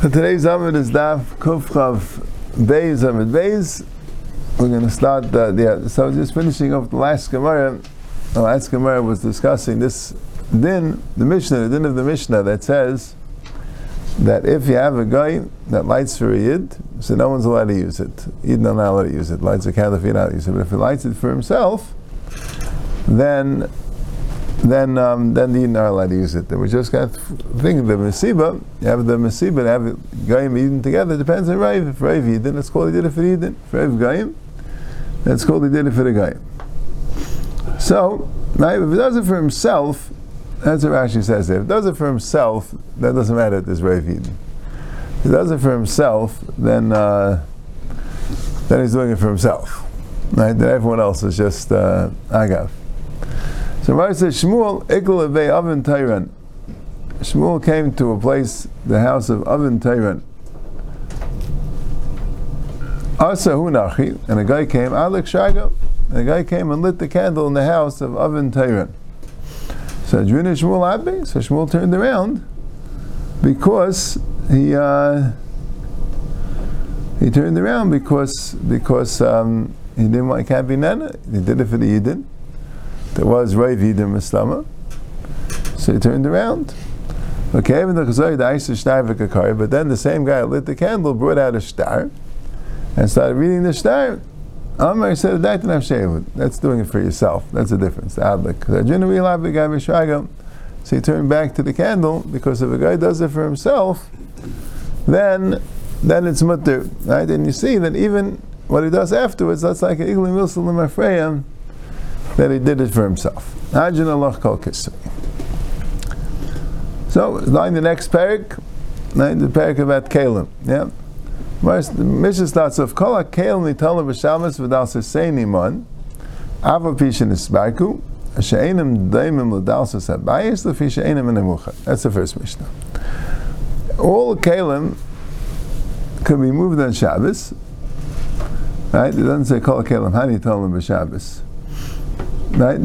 Today's Amud is Daf Kufchav Beis Amud Beis. We're going to start the, yeah, so just finishing off the last Gemara. The last Gemara was discussing this din, the Mishnah, the din of the Mishnah that says that if you have a guy that lights for a Yid, so no one's allowed to use it. Yid not allowed to use it. Lights a candle you're not use it. But if he lights it for himself, then then um, then the are allowed to use it. We just got think of the mesiba. You have the mesiba, have goyim eating together. Depends on Rav. If Rav Eden, it's called he did it for Eden. If Rav goyim, that's called he did it for the goyim. So, if he does it for himself, that's what Rashi says there. If he does it for himself, that doesn't matter. There's Rav Eden. If he does it for himself, then uh, then he's doing it for himself. Right? Then everyone else is just uh, agav. So Rashi says Shmuel Ikl Avin Tayran. Shmuel came to a place, the house of Avin Tayran. Asa Hunachi, and a guy came, Alex Shaga, and a guy came and lit the candle in the house of Avin Tayran. So Adrina Shmuel Abbe, so Shmuel turned around because he uh, he turned around because because um, he didn't want to be Nana. He did it for the Yidin. There was Rav Yidim Mistama. So he turned around. Okay, the but then the same guy lit the candle, brought out a star, and started reading the star. Amar said, That's doing it for yourself. That's the difference. So he turned back to the candle because if a guy does it for himself, then then it's mutter, right? And you see that even what he does afterwards, that's like an igli milsalim afrayim, that he did it for himself. Ajin Allah kol So, like the next parak, like the parak about Kalim. Yeah. The Mishnah starts off, Kol HaKelim nitala v'shamas v'dal sesein iman, ava pishin isbarku, she'enim daimim l'dal sesabayis, l'fi she'enim enemucha. That's the first Mishnah. All Kalim can be moved on Shabbos, right? It doesn't say Kol HaKelim hani tolim b'Shabbos. Right?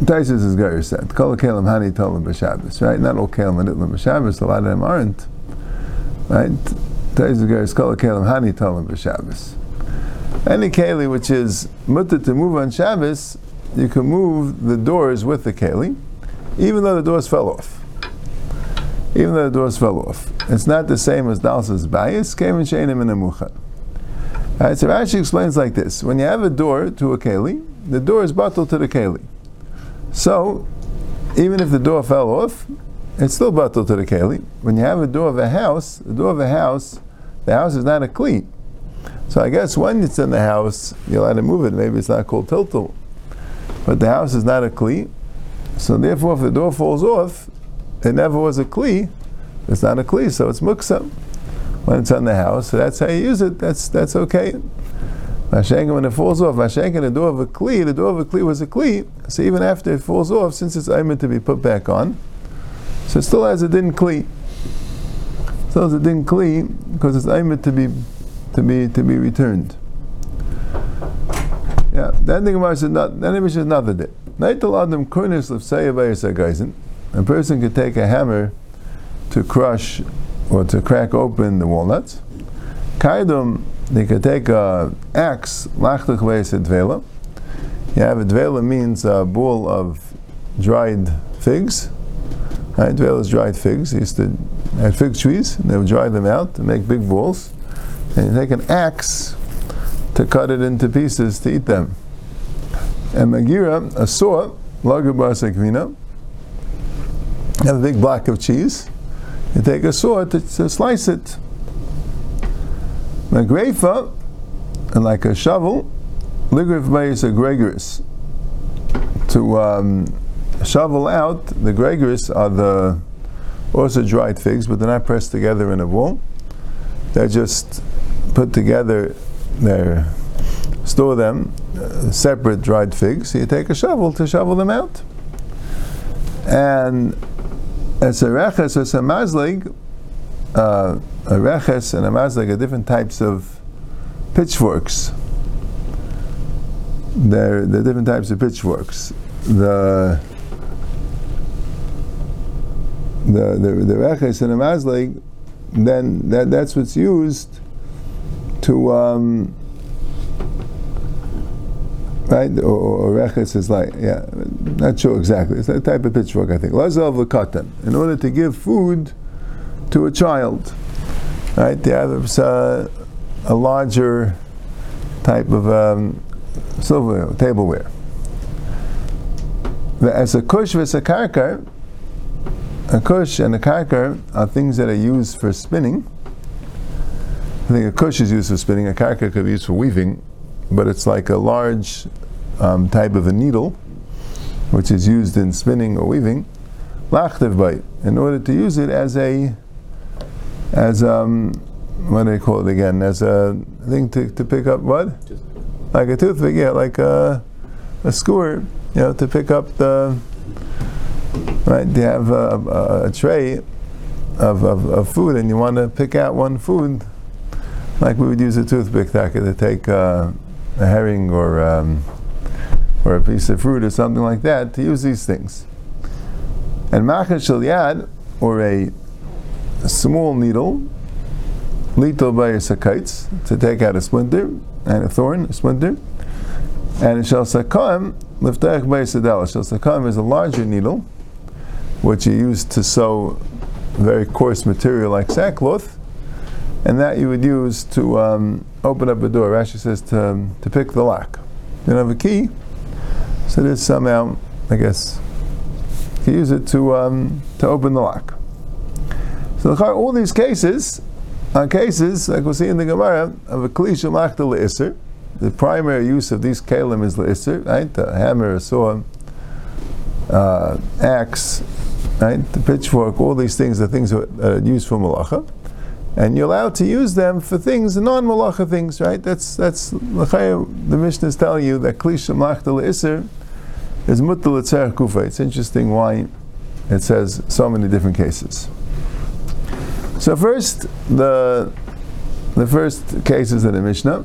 Taisus is Gair said. Kol hani tolim b'Shabbos. Right? Not all are nitlim b'Shabbos. A lot of them aren't. Right? Taisus Gair is kol kelim hani tolim b'Shabbos. Any keli which is mutter to move on Shabbos, you can move the doors with the keli, even though the doors fell off. Even though the doors fell off. It's not the same as Dalsa's bias, and shainim in a muchat. Right, so Rashi explains like this: When you have a door to a keli, the door is bottled to the keli. So, even if the door fell off, it's still bottled to the keli. When you have a door of a house, the door of a house, the house is not a kli. So I guess when it's in the house, you'll have to move it. Maybe it's not called tiltal, but the house is not a kli. So therefore, if the door falls off, it never was a kli. It's not a kli, so it's muksa when it's on the house. So that's how you use it. That's that's okay. Mashenka, when it falls off, Mashenka, the door of a Kli, the door of a Kli was a Kli, so even after it falls off, since it's aimed to be put back on, so it still has a din Kli. Still has a din Kli, because it's aimed to be, to be, to be returned. Yeah, then the Gemara said, not, then it says another day. Naital Adam Kurnis of A person could take a hammer to crush or to crack open the walnuts. Kaidum they could take an axe, lachlich dvela. You have a dvela means a bowl of dried figs. Right? Dvela is dried figs. They used to have fig trees, and they would dry them out to make big balls. And you take an axe to cut it into pieces to eat them. And Magira, a saw, lager sekvina, have a big block of cheese. You take a saw to, to slice it Magrefa, and like a shovel, ligrif is a gregorus. To um, shovel out, the gregorus are the also dried figs, but they're not pressed together in a ball. They're just put together, they store them, uh, separate dried figs. So you take a shovel to shovel them out. And as a reches, as a mazlig, uh, a reches and a mazlag are different types of pitchforks. They're, they're different types of pitchforks. The the the, the reches and a mazlag then that, that's what's used to um, right or, or is like yeah not sure exactly it's a type of pitchfork I think lazal v'katan in order to give food to a child right? They have uh, a larger type of um, silverware tableware. As a kush as a karkar a kush and a karkar are things that are used for spinning. I think a kush is used for spinning a karkar could be used for weaving but it's like a large um, type of a needle, which is used in spinning or weaving, lachtev bite, in order to use it as a, as um, what do they call it again? As a thing to, to pick up what? Like a toothpick, yeah, like a, a skewer, you know, to pick up the, right? You have a, a, a tray of, of, of, food and you want to pick out one food, like we would use a toothpick to take uh, a herring or um, or a piece of fruit or something like that to use these things. And machas yad, or a, a small needle, little by to take out a splinter and a thorn, a splinter. And shel sakam, liftach by sadal. Shel sakam is a larger needle, which you use to sew very coarse material like sackcloth, and that you would use to um, open up a door. Rashi says to, um, to pick the lock. You don't have a key, so this somehow, I guess, you use it to um, to open the lock. So all these cases are cases, like we'll see in the Gemara, of a klisha machta le'isr. The primary use of these kalim is le'isr, right? The hammer, a saw, uh, axe, right? The pitchfork, all these things are things that are used for malacha and you're allowed to use them for things, non-malacha things, right? That's that's the Mishnah is telling you that klisha machta iser is mutal kufa. It's interesting why it says so many different cases. So first, the the first cases in the Mishnah.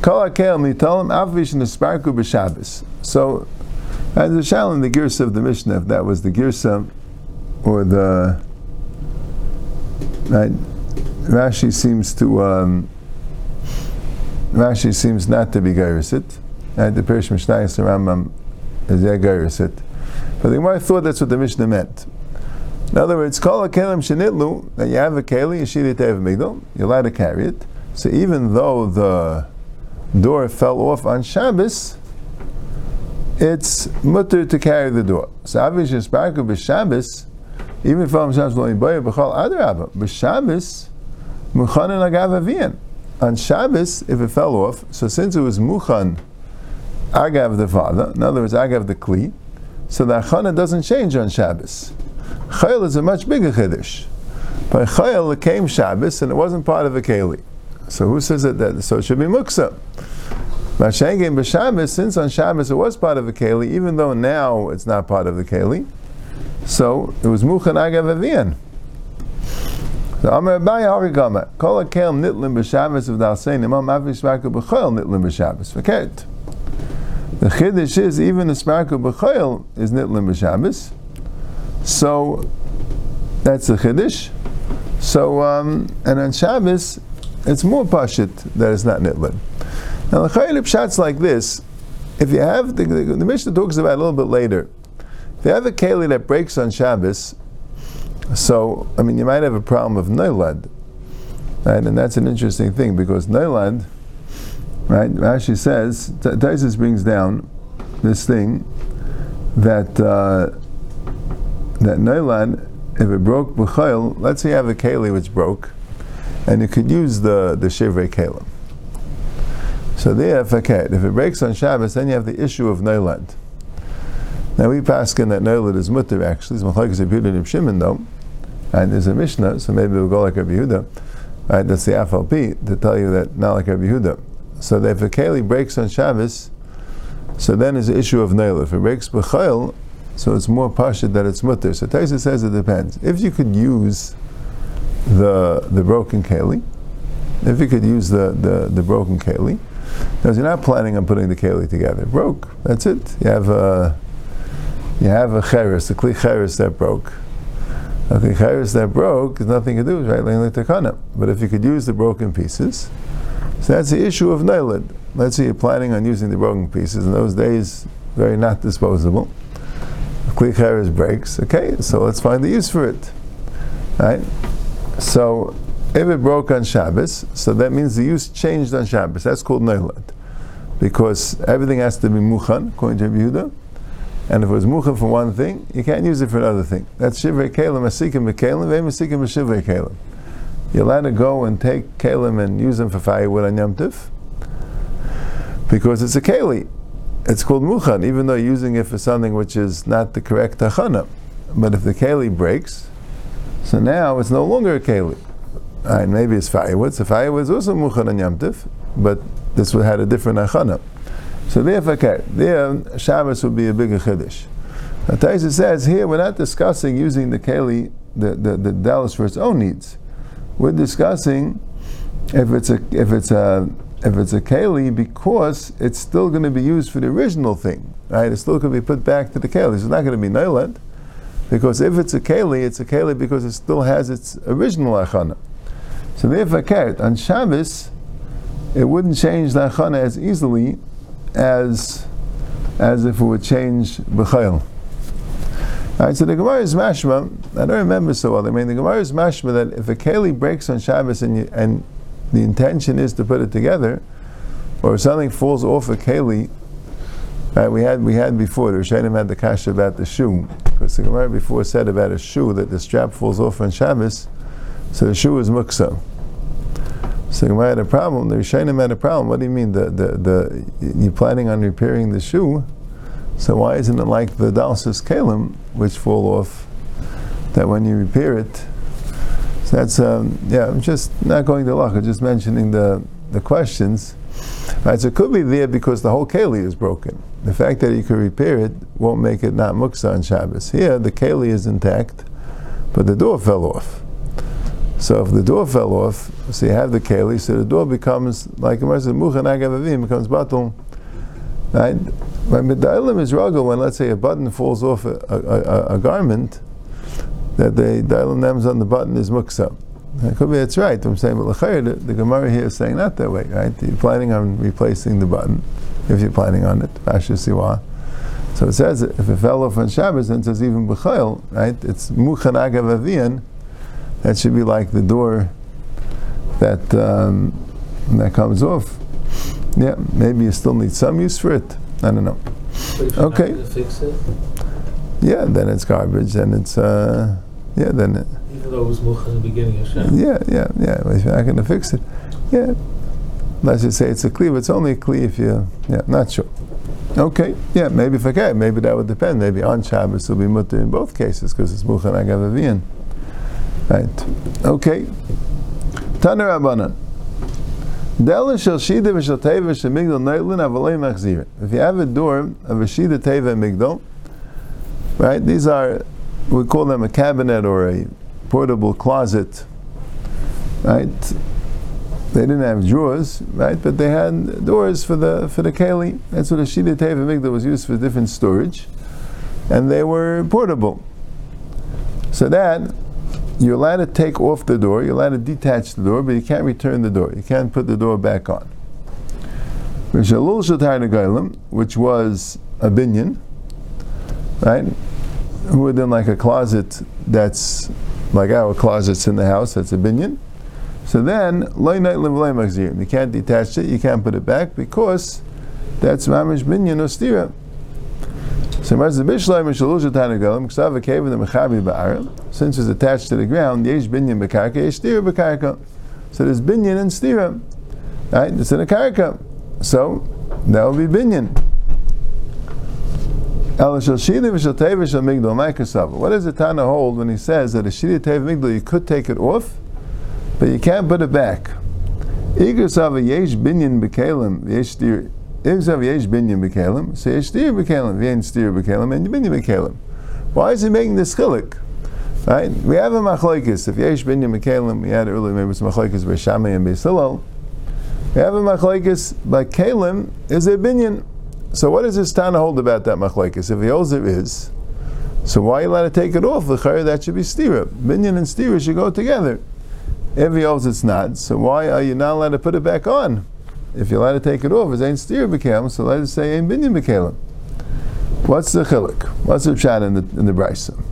Kol akel mitalim avvish nesparku b'Shabbos. So, as a shal in the girsa of the Mishnah, if that was the girsa or the right, Rashi seems to um, Rashi seems not to be Garisit. And the Pirish Mishnayis Rambam is yeah Garisit. But the Gemara thought that's what the Mishnah meant. In other words, a kelim shenitlu, that you have a keli, yeshiri tev migdal, you're allowed to carry it. So even though the door fell off on Shabbos, it's mutter to carry the door. So obviously, Sparku b'Shabbos, even if I'm Shabbos lo yibayah b'chal adrabah, b'Shabbos, Muchanan agav avian. On Shabbos, if it fell off, so since it was muchan agav the father, in other words, agav the kli, so the achana doesn't change on Shabbos. Chayil is a much bigger chiddush. By Chayil, came Shabbos and it wasn't part of a keli. So who says that? that so it should be muksa. Mashengim b'Shabbos, since on Shabbos it was part of a keli, even though now it's not part of the keli, so it was muchan agav avian. The Amar Abaye Harigama, Kol Akel Nitlim B'Shabbos of Dalsein, Imam Avi Shmarka B'Choyel Nitlim B'Shabbos. Verkehrt. The Chiddush is, even the Shmarka B'Choyel is Nitlim B'Shabbos. So, that's the Chiddush. So, um, and on Shabbos, it's more Pashit that it's not Nitlim. Now, the Chayil Pshat's like this. If you have, the, the, the Mishnah talks about a little bit later. If you have a Keli that breaks on Shabbos, so, I mean, you might have a problem of Neilad, right? And that's an interesting thing because Neilad, right? Rashi says, Taisus brings down this thing that uh, that Neilad, if it broke b'chayil, let's say you have a keli which broke, and you could use the the shivrei kelim. So there, faket. If it breaks on Shabbos, then you have the issue of Neilad. Now we pass in that Neilad is mutter actually. It's Malchak Zebud and Shimon though. And there's a Mishnah, so maybe we'll go like Rabbi Yehuda. Right, that's the FLP to tell you that not like Rabbi Yehuda. So that if a keli breaks on Shabbos, so then is the issue of nail. If it breaks b'chayil, so it's more pashit that it's mutter. So Taisa says it depends. If you could use the the broken keli, if you could use the, the, the broken keli, because you're not planning on putting the keli together. Broke. That's it. You have a you have a cheres, a kli cheres that broke. Okay, chayris that broke has nothing to do with right laying takana. But if you could use the broken pieces, so that's the issue of nailed. Let's say you're planning on using the broken pieces. In those days, very not disposable. Kli chayris breaks. Okay, so let's find the use for it. Right. So if it broke on Shabbos, so that means the use changed on Shabbos. That's called nailed, because everything has to be muchan according to Yehuda. And if it was mucha for one thing, you can't use it for another thing. That's shivrei kalim, asikim b'kalim, ve'masikim b'shivrei kalim. You're allowed to go and take kalim and use them for firewood on Yom Tif, because it's a keli. It's called muchan, even though using it for something which is not the correct tachana. But if the keli breaks, so now it's no longer a keli. Right, maybe it's firewood. So firewood is also muchan on Yom Tif, but this would had a different achana. So therefore, there Shabbos would be a bigger chiddush. Taisa says here we're not discussing using the keli, the, the, the dallas for its own needs. We're discussing if it's a if it's a if it's a keli because it's still going to be used for the original thing, right? It's still going to be put back to the keli. It's not going to be nailat because if it's a keli, it's a keli because it still has its original achana. So therefore, on Shabbos, it wouldn't change the achana as easily as as if it would change b'chayil. Alright, so the Gemara is mashma. I don't remember so well. I mean, the Gemara is mashma that if a keli breaks on Shabbos and, you, and the intention is to put it together, or if something falls off a keli, right? We had we had before the Rishonim had the kasha about the shoe because the Gemara before said about a shoe that the strap falls off on Shabbos, so the shoe is muksa. So Gemara had a problem. The Rishonim had a problem. What do you mean? The, the, the, you're planning on repairing the shoe, so why isn't it like the dalsis kalim, which fall off, that when you repair it, that's, um, yeah, I'm just not going to luck, I'm just mentioning the, the questions. Right, so it could be there because the whole keli is broken. The fact that you could repair it won't make it not muksa on Shabbos. Here, the keli is intact, but the door fell off. So if the door fell off, so you have the keli, so the door becomes like a mercy muchan agavavim becomes batul. Right? When the is ruggle, when let's say a button falls off a, a, a, a garment, that the da'ilim names on the button is muksa. It could be that's right. I'm saying, but the, the Gemara here is saying not that way, right? You're planning on replacing the button, if you're planning on it. Pasha siwa. So it says if it fell off on Shabbos, then it says even b'chayil, right? It's muchan agavavian that should be like the door that um, that comes off. Yeah, maybe you still need some use for it. I don't know. okay. Yeah, then it's garbage. Then it's uh, yeah. Then it, even though it was much in the beginning. Yeah, yeah, yeah. If you're not going to fix it, yeah. Let's just say it's a cleave, but it's only a cleave if you, yeah, not sure. Okay, yeah, maybe if okay, maybe that would depend. Maybe on Shabbos will be mutter in both cases because it's muchan agavavian. Right. Okay. Taner Rabbanan. Dela shel shida v'shel teva shel migdal neitlin avalei machzir. If you have a door of a shida teva migdal, right? These are we call them a cabinet or a portable closet, right? They didn't have drawers, right? But they had doors for the for the keli. That's what a shida teva was used for different storage, and they were portable. So that you're allowed to take off the door, you're allowed to detach the door, but you can't return the door. You can't put the door back on. Which was a binyan, right? Within like a closet that's like our closets in the house, that's a binyan. So then, you can't detach it, you can't put it back because that's mamish binyan or stira. So since it's attached to the ground, yesh binyan bekarka, yesh stira bekarka. So there's binyan and stira. Right? It's in a karka. So that will be binyan. What does the Tana hold when he says that a shidi tev migdal you could take it off, but you can't put it back? Iger yesh binyan bekalim yesh stira. If yesh binyan bekalim, so yesh stir bekalim, v'yen stir bekalim, and binyan bekalim. Why is he making this chilik? Right? We have a machlokes. If yesh binyan bekalim, we had earlier maybe some machlokes by Shammai and Beis Hillel. We have a machlokes by kalim is a binyan. So what does this Tana hold about that machlokes? If the Ozer is So why are you allowed to take it off? The that should be stira. Binyan and stira should go together. If he holds it's not, so why are you not allowed to put it back on? If you're allowed to take it off, it's ain't stira b'kelim, so let us say ain't binyan b'kelim. What's the chilik? What's the pshat in the in the brisa?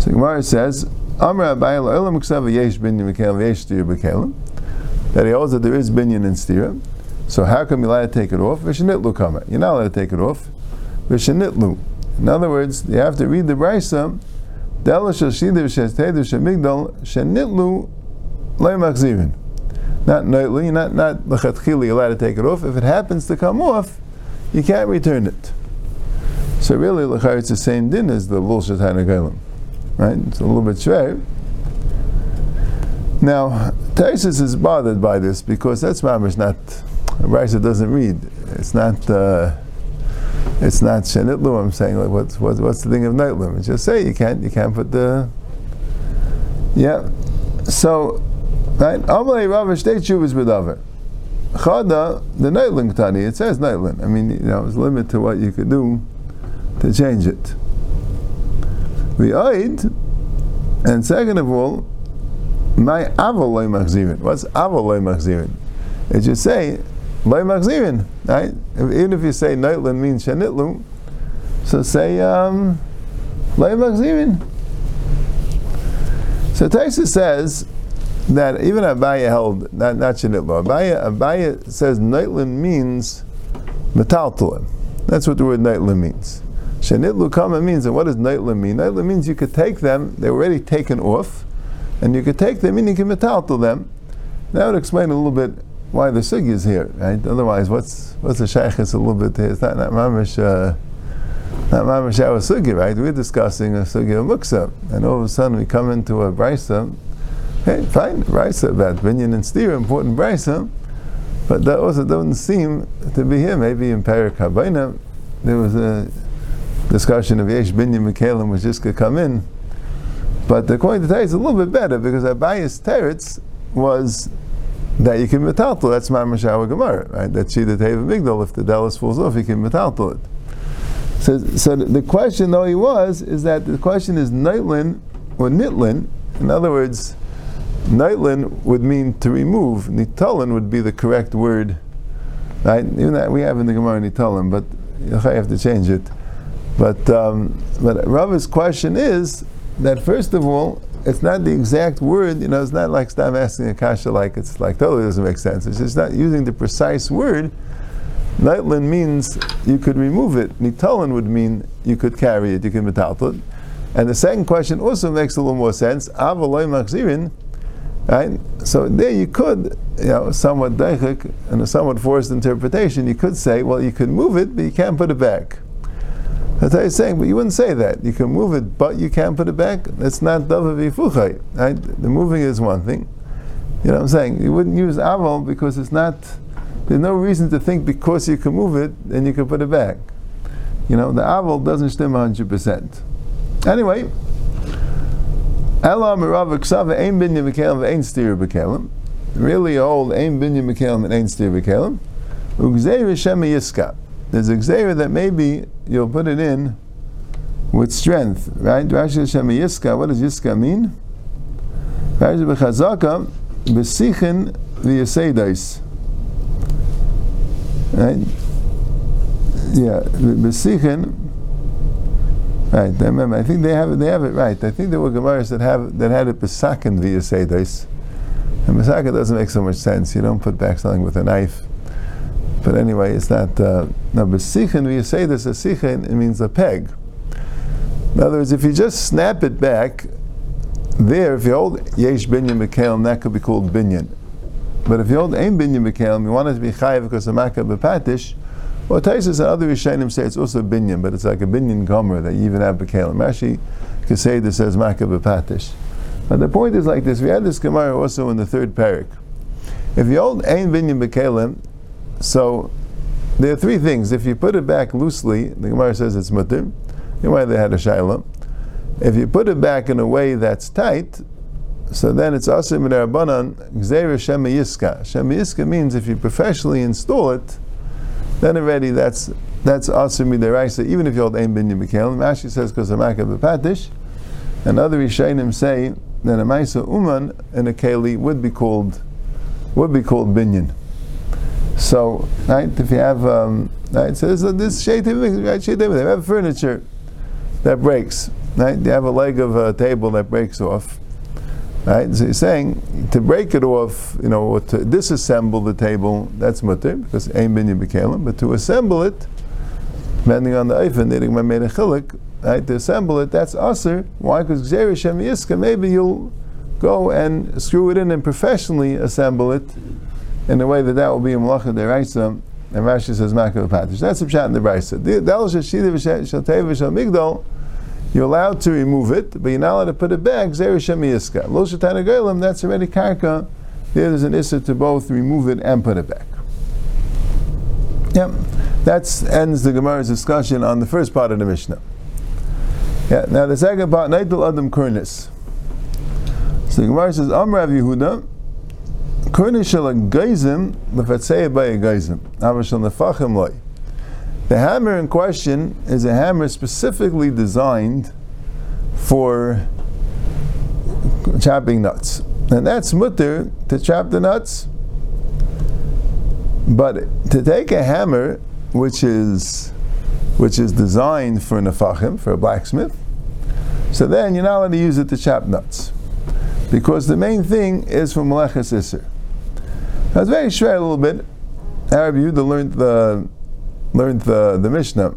So Gemara says, Amr Abayel Olam Ksav Yesh Binyan B'Kelim Yesh Stira B'Kelim. That he holds that there is binyan and stira. So how come you're allowed to take it off? Vishanitlu kama. You're not allowed to take it off. Vishanitlu. In other words, you have to read the le'machzivin. Not nightly, not not lechatchili allowed to take it off. If it happens to come off, you can't return it. So really, lechar, it's the same din as the bullshit hanagelim right? It's a little bit shver. Now, Taisus is bothered by this because that's mamish not Raisa doesn't read. It's not. Uh, it's not shenitlu. I'm saying like what's what's, what's the thing of nightlim? It's just say you can't you can't put the yeah. So right, Amalei Rav Shtei Chuvas B'Davar. Chada the nightlim tani. It says nightlim. I mean you know a limit to what you could do to change it. The oid, and second of all, my avol loy machzirin. What's avol loy machzirin? It should say right? Even if you say noitlin means shenitlu, so say um, loy. So Taisa says that even Abaya held not not shenitlu. Abaya Abaya says noitlin means metaltulim. That's what the word noitlin means. Shenitlu kama means, and what does naitla mean? Naitla means you could take them, they're already taken off, and you could take them and you can metaltal them. That would explain a little bit why the sugi is here, right? Otherwise, what's what's the shaykhis a little bit here? It's not, not mamish, uh, not mamish our sugi, right? We're discussing a sugi of muksa, and all of a sudden we come into a brisa, hey, fine, brisa about binyan and steer, important brisa, but that also doesn't seem to be here. Maybe in Perik Habayna, there was a discussion of Yesh Binyan Mikalim was just going to come in. But according to Tay, it's a little bit better because Abayas Teretz was that you can metaltal. That's Mamash Our Gemara, right? That she the Teva Migdal, if the Dallas falls off, you can metaltal it. So, so the question, though, he was, is that the question is Nitlin or Nitlin. In other words, Nitlin would mean to remove. Nitalin would be the correct word, right? Even that we have in the Gemara Nitalin, but you have to change it. But um, but Rava's question is that first of all, it's not the exact word. You know, it's not like stop asking a kasha like it's like totally doesn't make sense. It's just not using the precise word. Nitlin means you could remove it. Nitalin would mean you could carry it, you can metaltal it. And the second question also makes a little more sense. Avaloy machzirin, right? So there you could, you know, somewhat daichik and a somewhat forced interpretation. You could say, well, you could move it, but you can't put it back. That's how you're saying, but you wouldn't say that. You can move it, but you can't put it back. That's not davar v'fuchay. Right? The moving is one thing. You know what I'm saying? You wouldn't use aval because it's not. There's no reason to think because you can move it, then you can put it back. You know, the aval doesn't stem 100%. Anyway, Ela mirav ksava ein binya b'kelim v'ein stir b'kelim. Really old ein binya b'kelim and ein stir b'kelim. Ugzei v'shem yiska there's a gzera that maybe you'll put it in with strength, right? Rashi Hashem Yiska, what does Yiska mean? Rashi B'chazaka, B'sichin v'yaseidais. Right? Yeah, B'sichin, right, I remember, I think they have it, they have it right. I think there were Gemaras that have, that had it B'sakin v'yaseidais. And B'sakin doesn't make so much sense. You don't put back something with a knife. But anyway, it's not. Uh, now, when you say this, a sichin, it means a peg. In other words, if you just snap it back, there, if you hold yesh binyan mekalim, that could be called binyan. But if you hold aim binyan mekalim, you want it to be chayiv because of makkah bepatish, well, Taisus and other Rishonim say it's also binyan, but it's like a binyan gomer that you even have bekalim. Rashi this says makkah bepatish. But the point is like this: we had this gemara also in the third parak. If you hold ain binyan bekalim, so there are three things. If you put it back loosely, the Gemara says it's mutter. Why they had a shaila. If you put it back in a way that's tight, so then it's asim and rabbanan gzeira shema yiska. Shema means if you professionally install it, then already that's that's also midiraisa, even if you hold ein binyan b'kelim. Rashi says because amaka b'patish, and other Rishonim say that a maisa uman in a keli would be called would be called binyan. So, right, if you have, um, right, so this, this sheitim, right, sheitim, they have furniture that breaks, right? You have a leg of a table that breaks off, right? So you're saying to break it off, you know, or to disassemble the table, that's mutter because ain't binyan b'kelim, but to assemble it, depending on the eifin, they made a chilik, right? To assemble it, that's aser. Why? Because maybe you'll go and screw it in and professionally assemble it in a way that that will be a malacha deraisa. And Rashi says makav patish. That's a pshat in the brisa. You're allowed to remove it, but you're not allowed to put it back. Zerushem Lo shatana goyim. That's already karka. There's an issa to both remove it and put it back. Yep. that ends the Gemara's discussion on the first part of the Mishnah. Yeah, now the second part, Naitul Adam Kurnis. So the Gemara says, Am Rav Yehuda, By a geizim, nefachim loy. The hammer in question is a hammer specifically designed for chopping nuts. And that's mutter to chop the nuts. But to take a hammer which is which is designed for nefachim, for a blacksmith, so then you're not allowed to use it to chop nuts. Because the main thing is for Meleches Isser. It's very short a little bit. Arab Yehuda learned the learned the, the Mishnah.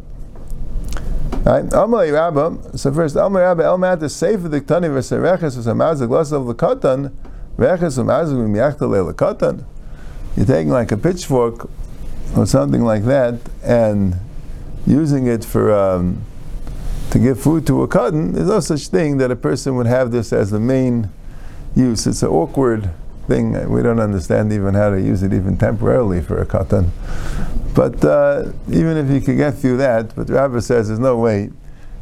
Right? Amalei Rabba. So first, Amalei Rabba El Mat the Sefer the Ktani v'Sereches v'Samazik Glas of the Katan Reches v'Mazik v'Miachta the Katan. You're taking like a pitchfork or something like that and using it for um, to give food to a cotton. There's no such thing that a person would have this as the main use. It's an awkward thing. We don't understand even how to use it even temporarily for a cotton. But uh, even if you could get through that, but Rabbi says there's no way.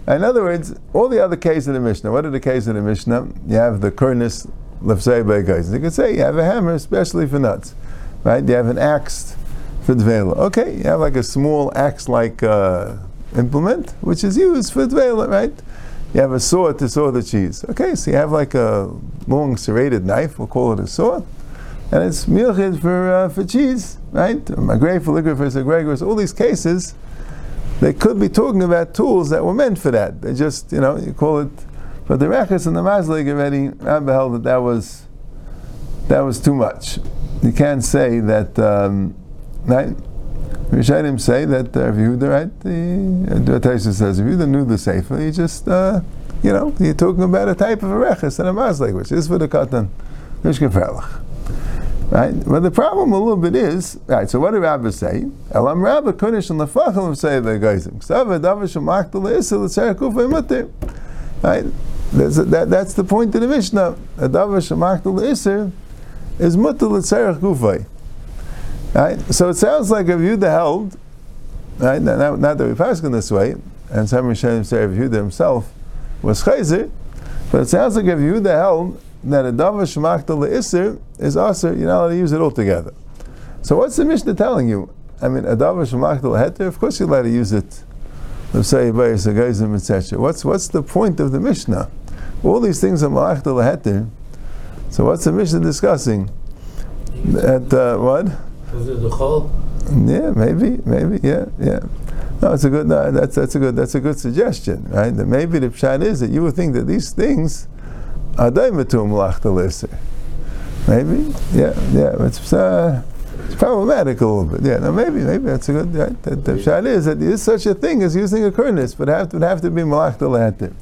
In other words, all the other cases in the Mishnah, what are the cases in the Mishnah? You have the kurnis lefsei guys. You could say you have a hammer, especially for nuts, right? You have an axe for dvela. Okay, you have like a small axe-like uh, implement, which is used for dvela, right? You have a saw to saw the cheese. Okay, so you have like a long serrated knife. We'll call it a saw and it's milchid for uh, for cheese, right? Magrei for liquor for segregors. All these cases, they could be talking about tools that were meant for that. They just, you know, you call it. But the rechus and the mazlig already, Rabbi held that that was that was too much. You can't say that, um, right? Rishonim say that uh, Yehuda, right? The uh, says if Yehuda knew the sefer, he just, uh, you know, you're talking about a type of a rechus and a mazlig, which is for the katan. Mishkefrelach. Right? But the problem a little bit is, right, so what did Rabbi say? Elam Rabbi Kunish and Lefachim say the Geizim. Right? That's, that, that's the point of the Mishnah. A Davish Makta Le'isa is Mutter L'tzerek Ufay. Right? So it sounds like if Yehuda held, right, not, not that we pass in this way, and some Rishonim say if Yehuda himself was Chayzer, but it sounds like if Yehuda held that a davar shemachta le'isr is aser, you're not allowed to use it altogether. So what's the Mishnah telling you? I mean, a davar shemachta le'heter, of course you're allowed to use it. Let's say bayis etc. What's what's the point of the Mishnah? All these things are malachta le'heter. So what's the Mishnah discussing? At uh, what? Is it the? Yeah, maybe, maybe, yeah, yeah. No, it's a good. No, that's that's a good. That's a good suggestion, right? That maybe the pshat is that you would think that these things are daimatum lachdaliser. Maybe, yeah, yeah. It's, uh, it's problematic a little bit. Yeah, now maybe, maybe that's a good. Right? The, the shot is that there is such a thing as using a kurnis, but it would have to be malach leheter.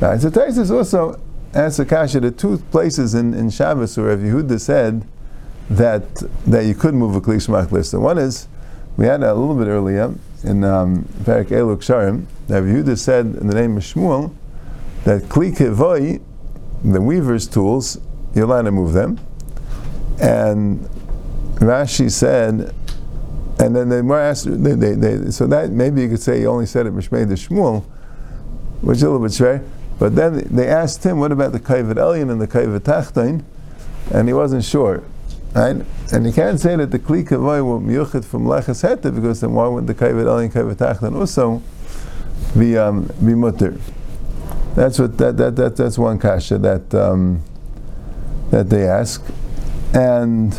Right. So Taisus also asks Akasha the two places in, in Shabbos where Yehuda said that that you could move a klish list. The one is we had a little bit earlier in um, Eluk Sharim that Yehuda said in the name of Shmuel that kli kevoi the weaver's tools, you're allowed to move them. And Rashi said, and then they more asked, they, they, they, so that maybe you could say he only said it Mishmei the Shmuel, which is a little bit strange. But then they asked him, what about the Kaivat Elyon and the Kaivat Tachtain? And he wasn't sure. Right? And you can't say that the Kli Kavoy will miyuchid from Leches Heta because then why would the Kavod Elin Kavod Tachlan also be, um, be mutter? That's what that, that, that that's one kasha that um, that they ask, and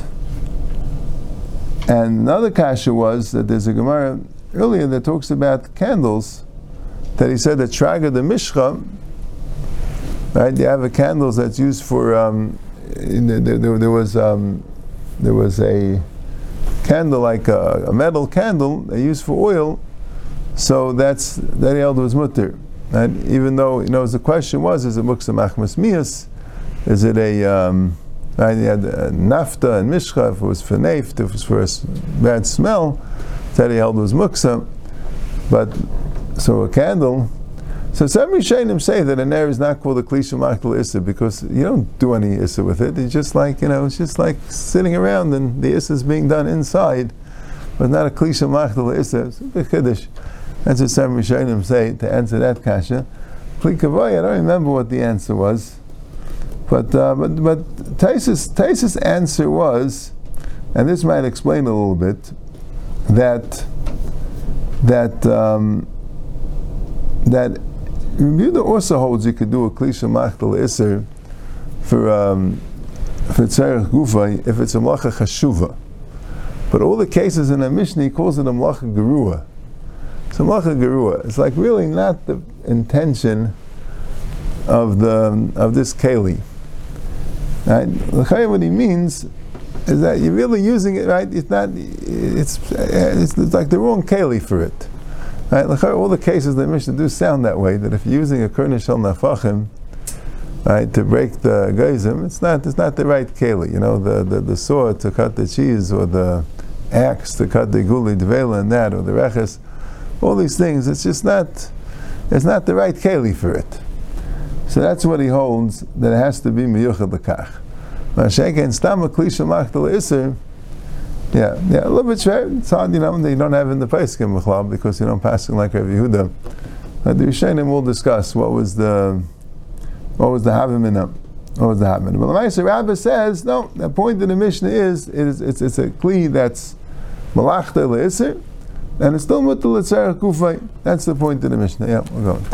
and another kasha was that there's a gemara earlier that talks about candles that he said that traga the mishcha, right? You have a candles that's used for um, there, there, there was um, there was a candle like a, a, metal candle they used for oil, so that's that held was mutter. And even though, you know, the question was, is it muksa machmas mias? Is it a, um, had nafta and mishcha, if it was for naft, if it was for a bad smell, that he held was muksa. But, so a candle, so some Rishonim say that an air is not called a klisha machtal issa because you don't do any issa with it. It's just like, you know, it's just like sitting around and the issa is being done inside, but not a klisha machtal issa. It's a kiddush. That's what some Rishonim say to answer that kasha. Klikavoy, I don't remember what the answer was, but uh, but but Taisus Taisus' answer was, and this might explain a little bit, that that um, that Rebuda also holds you could do a klisha machtal iser for um, for tzarech gufa if it's a malacha chashuva. But all the cases in the Mishnah he calls it a malacha gerua. So malacha gerua. It's like really not the intention of the of this keli. Right? What he means is that you're really using it right. It's not. It's it's, it's like the wrong keli for it. Right? All the cases that Mishnah do sound that way. That if you're using a kurnish al nafachim, right, to break the geizim, it's not it's not the right keli. You know, the, the, the sword to cut the cheese or the axe to cut the guli dvela and that or the reches all these things. It's just not, it's not the right keli for it. So that's what he holds that it has to be miyuchad l'kach. Masheken stam a klisha machtal iser. Yeah, yeah, a little bit fair. It's hard, you know, they don't have in the Pesachim Mechlab because you don't pass it like Rav Yehuda. But the Rishonim will discuss what was the what was the Havim what was the Havim. But the Ma'aser Rabbi says no. The point of the Mishnah is it is it's, it's a kli that's malachta le'iser, and it's still mutal Kufay. That's the point of the Mishnah. Yeah, we're going.